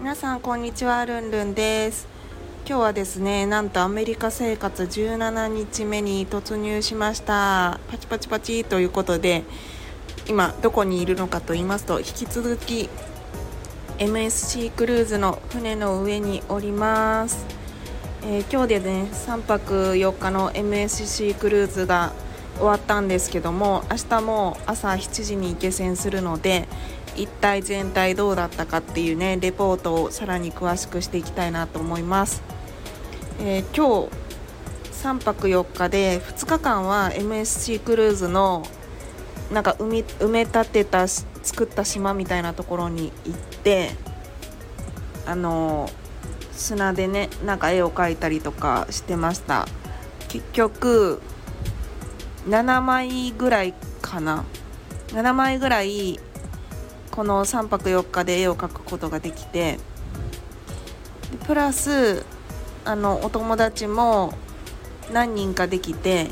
皆さんこんにちはルンルンです。今日はですねなんとアメリカ生活17日目に突入しました。パチパチパチということで今どこにいるのかと言いますと引き続き MSC クルーズの船の上におります、えー今日でね3泊4日の MSC クルーズが終わったんですけども明日も朝7時に下船するので一体全体どうだったかっていうねレポートをさらに詳しくしていきたいなと思います、えー今日3泊4日で2日間は MSC クルーズのなんか埋め立てた作った島みたいなところに行ってあの砂でねなんか絵を描いたりとかしてました。結局7枚ぐらいかな。7枚ぐらいこの3泊4日で絵を描くことができてプラスあのお友達も何人かできて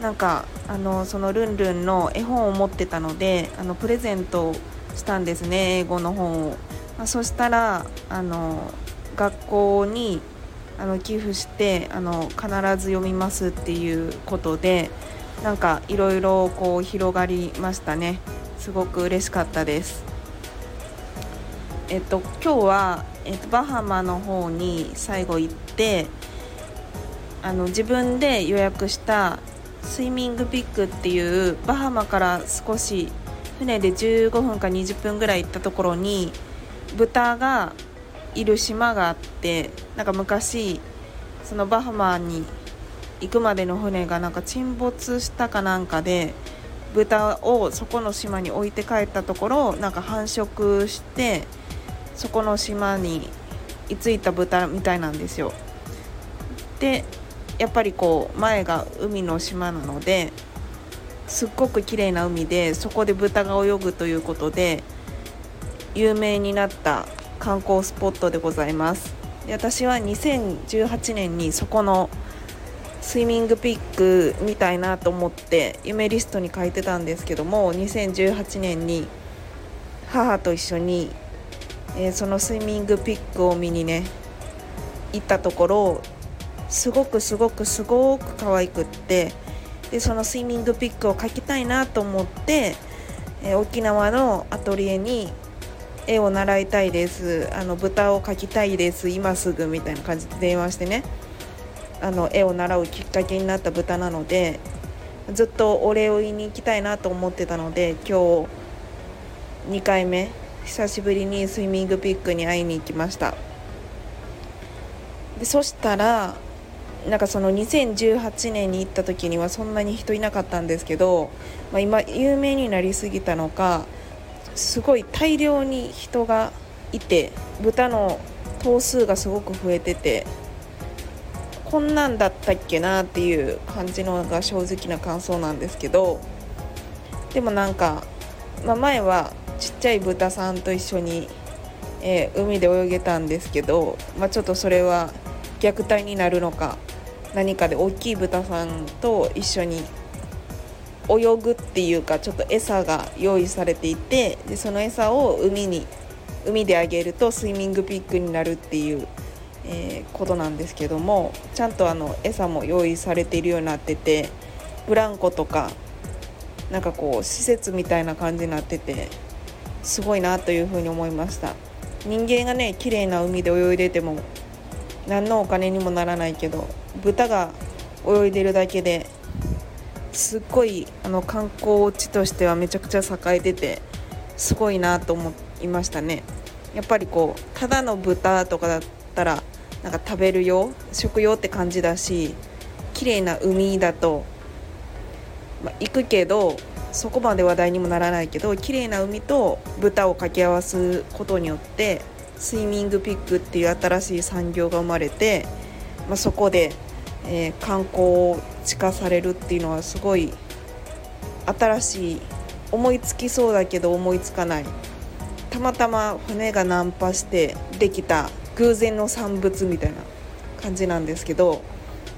なんかあのそのルンルンの絵本を持ってたのであのプレゼントしたんですね英語の本を、まあ、そしたらあの学校にあの寄付してあの必ず読みますっていうことでなんかいろいろこう広がりましたね。すごく嬉しかったです。えっと今日は、えっと、バハマの方に最後行ってあの自分で予約したスイミングピックっていうバハマから少し船で15分か20分ぐらい行ったところに豚がいる島があってなんか昔そのバハマに行くまでの船がなんか沈没したかなんかで豚をそこの島に置いて帰ったところなんか繁殖してそこの島に居ついた豚みたいなんですよ。でやっぱりこう前が海の島なのですっごく綺麗な海でそこで豚が泳ぐということで有名になった観光スポットでございますで私は2018年にそこのスイミングピックみたいなと思って夢リストに書いてたんですけども2018年に母と一緒に、えーそのスイミングピックを見にね行ったところすごくすごくすごく可愛くってでそのスイミングピックを描きたいなと思って、えー沖縄のアトリエに絵を習いたいですあの豚を描きたいです今すぐみたいな感じで電話してね。あの絵を習うきっかけになった豚なのでずっとお礼を言いに行きたいなと思ってたので今日2回目久しぶりにスイミングピックに会いに行きました。でそしたらなんかその2018年に行った時にはそんなに人いなかったんですけど、まあ、今有名になりすぎたのかすごい大量に人がいて豚の頭数がすごく増えててこんなんだったっけなっていう感じのが正直な感想なんですけどでもなんか、まあ、前はちっちゃい豚さんと一緒に、えー海で泳げたんですけど、まあ、ちょっとそれは虐待になるのか何かで大きい豚さんと一緒に泳ぐっていうかちょっと餌が用意されていてでその餌を海に海であげるとスイミングピックになるっていう、えーことなんですけどもちゃんとあの餌も用意されているようになっててブランコとかなんかこう施設みたいな感じになっててすごいなというふうに思いました。人間がね綺麗な海で泳いでても何のお金にもならないけど豚が泳いでるだけですっごいあの観光地としてはめちゃくちゃ栄えててすごいなと思いましたね。やっぱりこうただの豚とかだったらなんか食べる用食用って感じだし綺麗な海だと、まあ行くけどそこまで話題にもならないけど綺麗な海と豚を掛け合わすことによってスイミングピックっていう新しい産業が生まれて、まあ、そこで、えー、観光を地化されるっていうのはすごい新しい思いつきそうだけど思いつかない。たまたま船が難破してできた偶然の産物みたいな感じなんですけど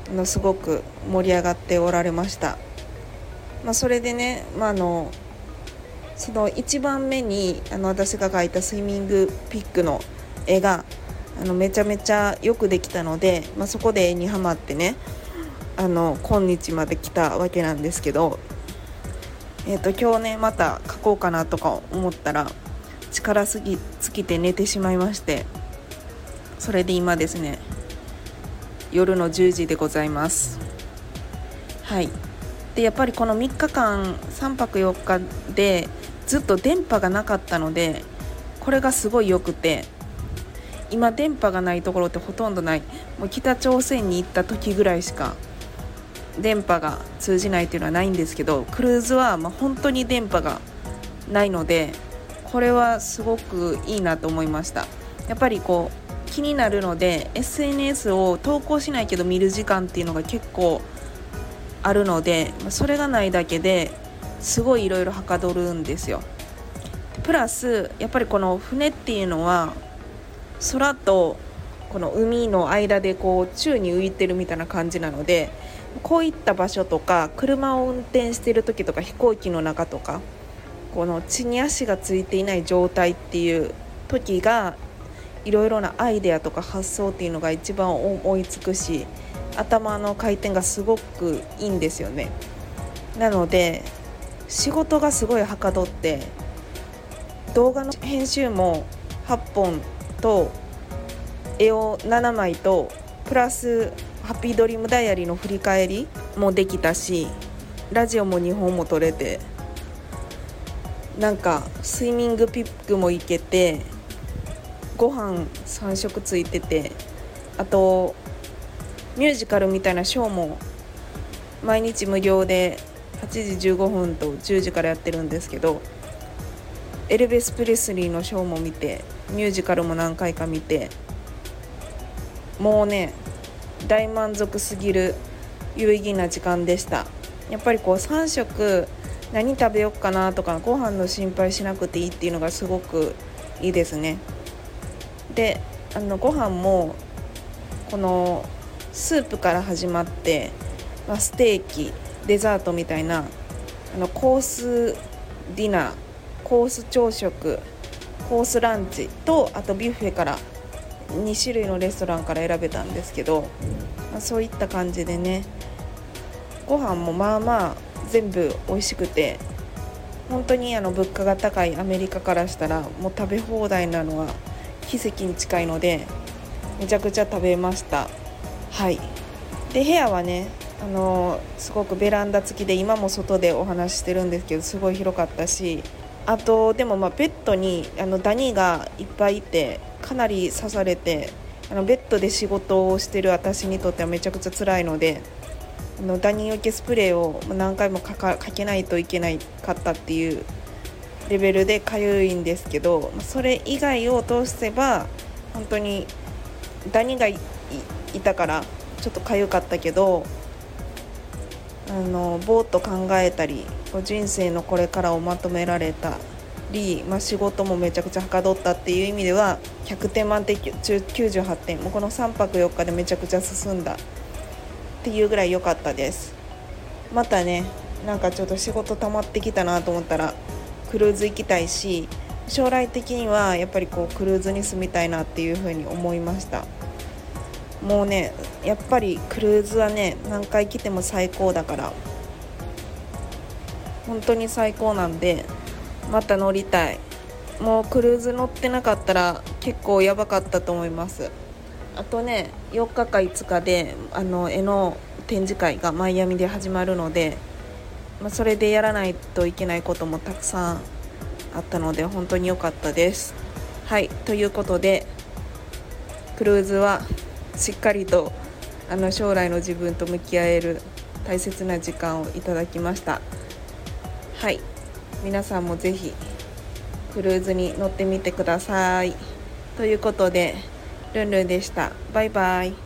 あのすごく盛り上がっておられました、まあ、それでね、まあ、のその1番目にあの私が描いたスイミングピックの絵があのめちゃめちゃよくできたので、まあ、そこで絵にはまってねあの今日まで来たわけなんですけど、えーと、今日ねまた描こうかなとか思ったら力すぎ尽きて寝てしまいましてそれで今ですね夜の10時でございます。はい。でやっぱりこの3日間3泊4日でずっと電波がなかったのでこれがすごい良くて今電波がないところってほとんどない。もう北朝鮮に行った時ぐらいしか電波が通じないっていうのはないんですけどクルーズはま本当に電波がないのでこれはすごくいいなと思いました。やっぱりこう気になるので SNS を投稿しないけど見る時間っていうのが結構あるのでそれがないだけですごいいろいろはかどるんですよ。プラスやっぱりこの船っていうのは空とこの海の間でこう宙に浮いてるみたいな感じなのでこういった場所とか車を運転してる時とか飛行機の中とかこの地に足がついていない状態っていう時がいろいろなアイデアとか発想っていうのが一番思いつくし頭の回転がすごくいいんですよね。なので仕事がすごいはかどって動画の編集も8本と絵を7枚とプラスハッピードリームダイアリーの振り返りもできたしラジオも2本も撮れてなんかスイミングピックも行けてご飯3食ついててあとミュージカルみたいなショーも毎日無料で8時15分と10時からやってるんですけどエルベス・プレスリーのショーも見てミュージカルも何回か見てもうね大満足すぎる有意義な時間でした。やっぱりこう3食何食べようかなとかご飯の心配しなくていいっていうのがすごくいいですね。であのご飯もこのスープから始まって、まあ、ステーキデザートみたいなあのコースディナーコース朝食コースランチとあとビュッフェから2種類のレストランから選べたんですけど、まあ、そういった感じでねご飯もまあまあ全部美味しくて本当にあの物価が高いアメリカからしたらもう食べ放題なのは奇跡に近いのでめちゃくちゃ食べました。はい。で部屋はねあのすごくベランダ付きで今も外でお話ししてるんですけどすごい広かったしあとでもまあベッドにあのダニがいっぱいいてかなり刺されてあのベッドで仕事をしてる私にとってはめちゃくちゃ辛いのであのダニよけスプレーを何回もかかけないといけないかったっていうレベルでかゆいんですけどそれ以外を通せば本当にダニがいたからちょっとかゆかったけどあのぼーっと考えたり人生のこれからをまとめられたり、まあ、仕事もめちゃくちゃはかどったっていう意味では100点満点中98点もうこの3泊4日でめちゃくちゃ進んだっていうぐらい良かったです。またねなんかちょっと仕事溜まってきたなと思ったらクルーズ行きたいし将来的にはやっぱりこうクルーズに住みたいなっていうふうに思いました。もうねやっぱりクルーズはね何回来ても最高だから本当に最高なんでまた乗りたい。もうクルーズ乗ってなかったら結構やばかったと思います。あとね4日か5日であの絵の展示会がマイアミで始まるので、まあ、それでやらないといけないこともたくさんあったので本当に良かったです。はいということでクルーズはしっかりとあの将来の自分と向き合える大切な時間をいただきました。はい皆さんもぜひクルーズに乗ってみてください。ということでルンルンでした。バイバイ。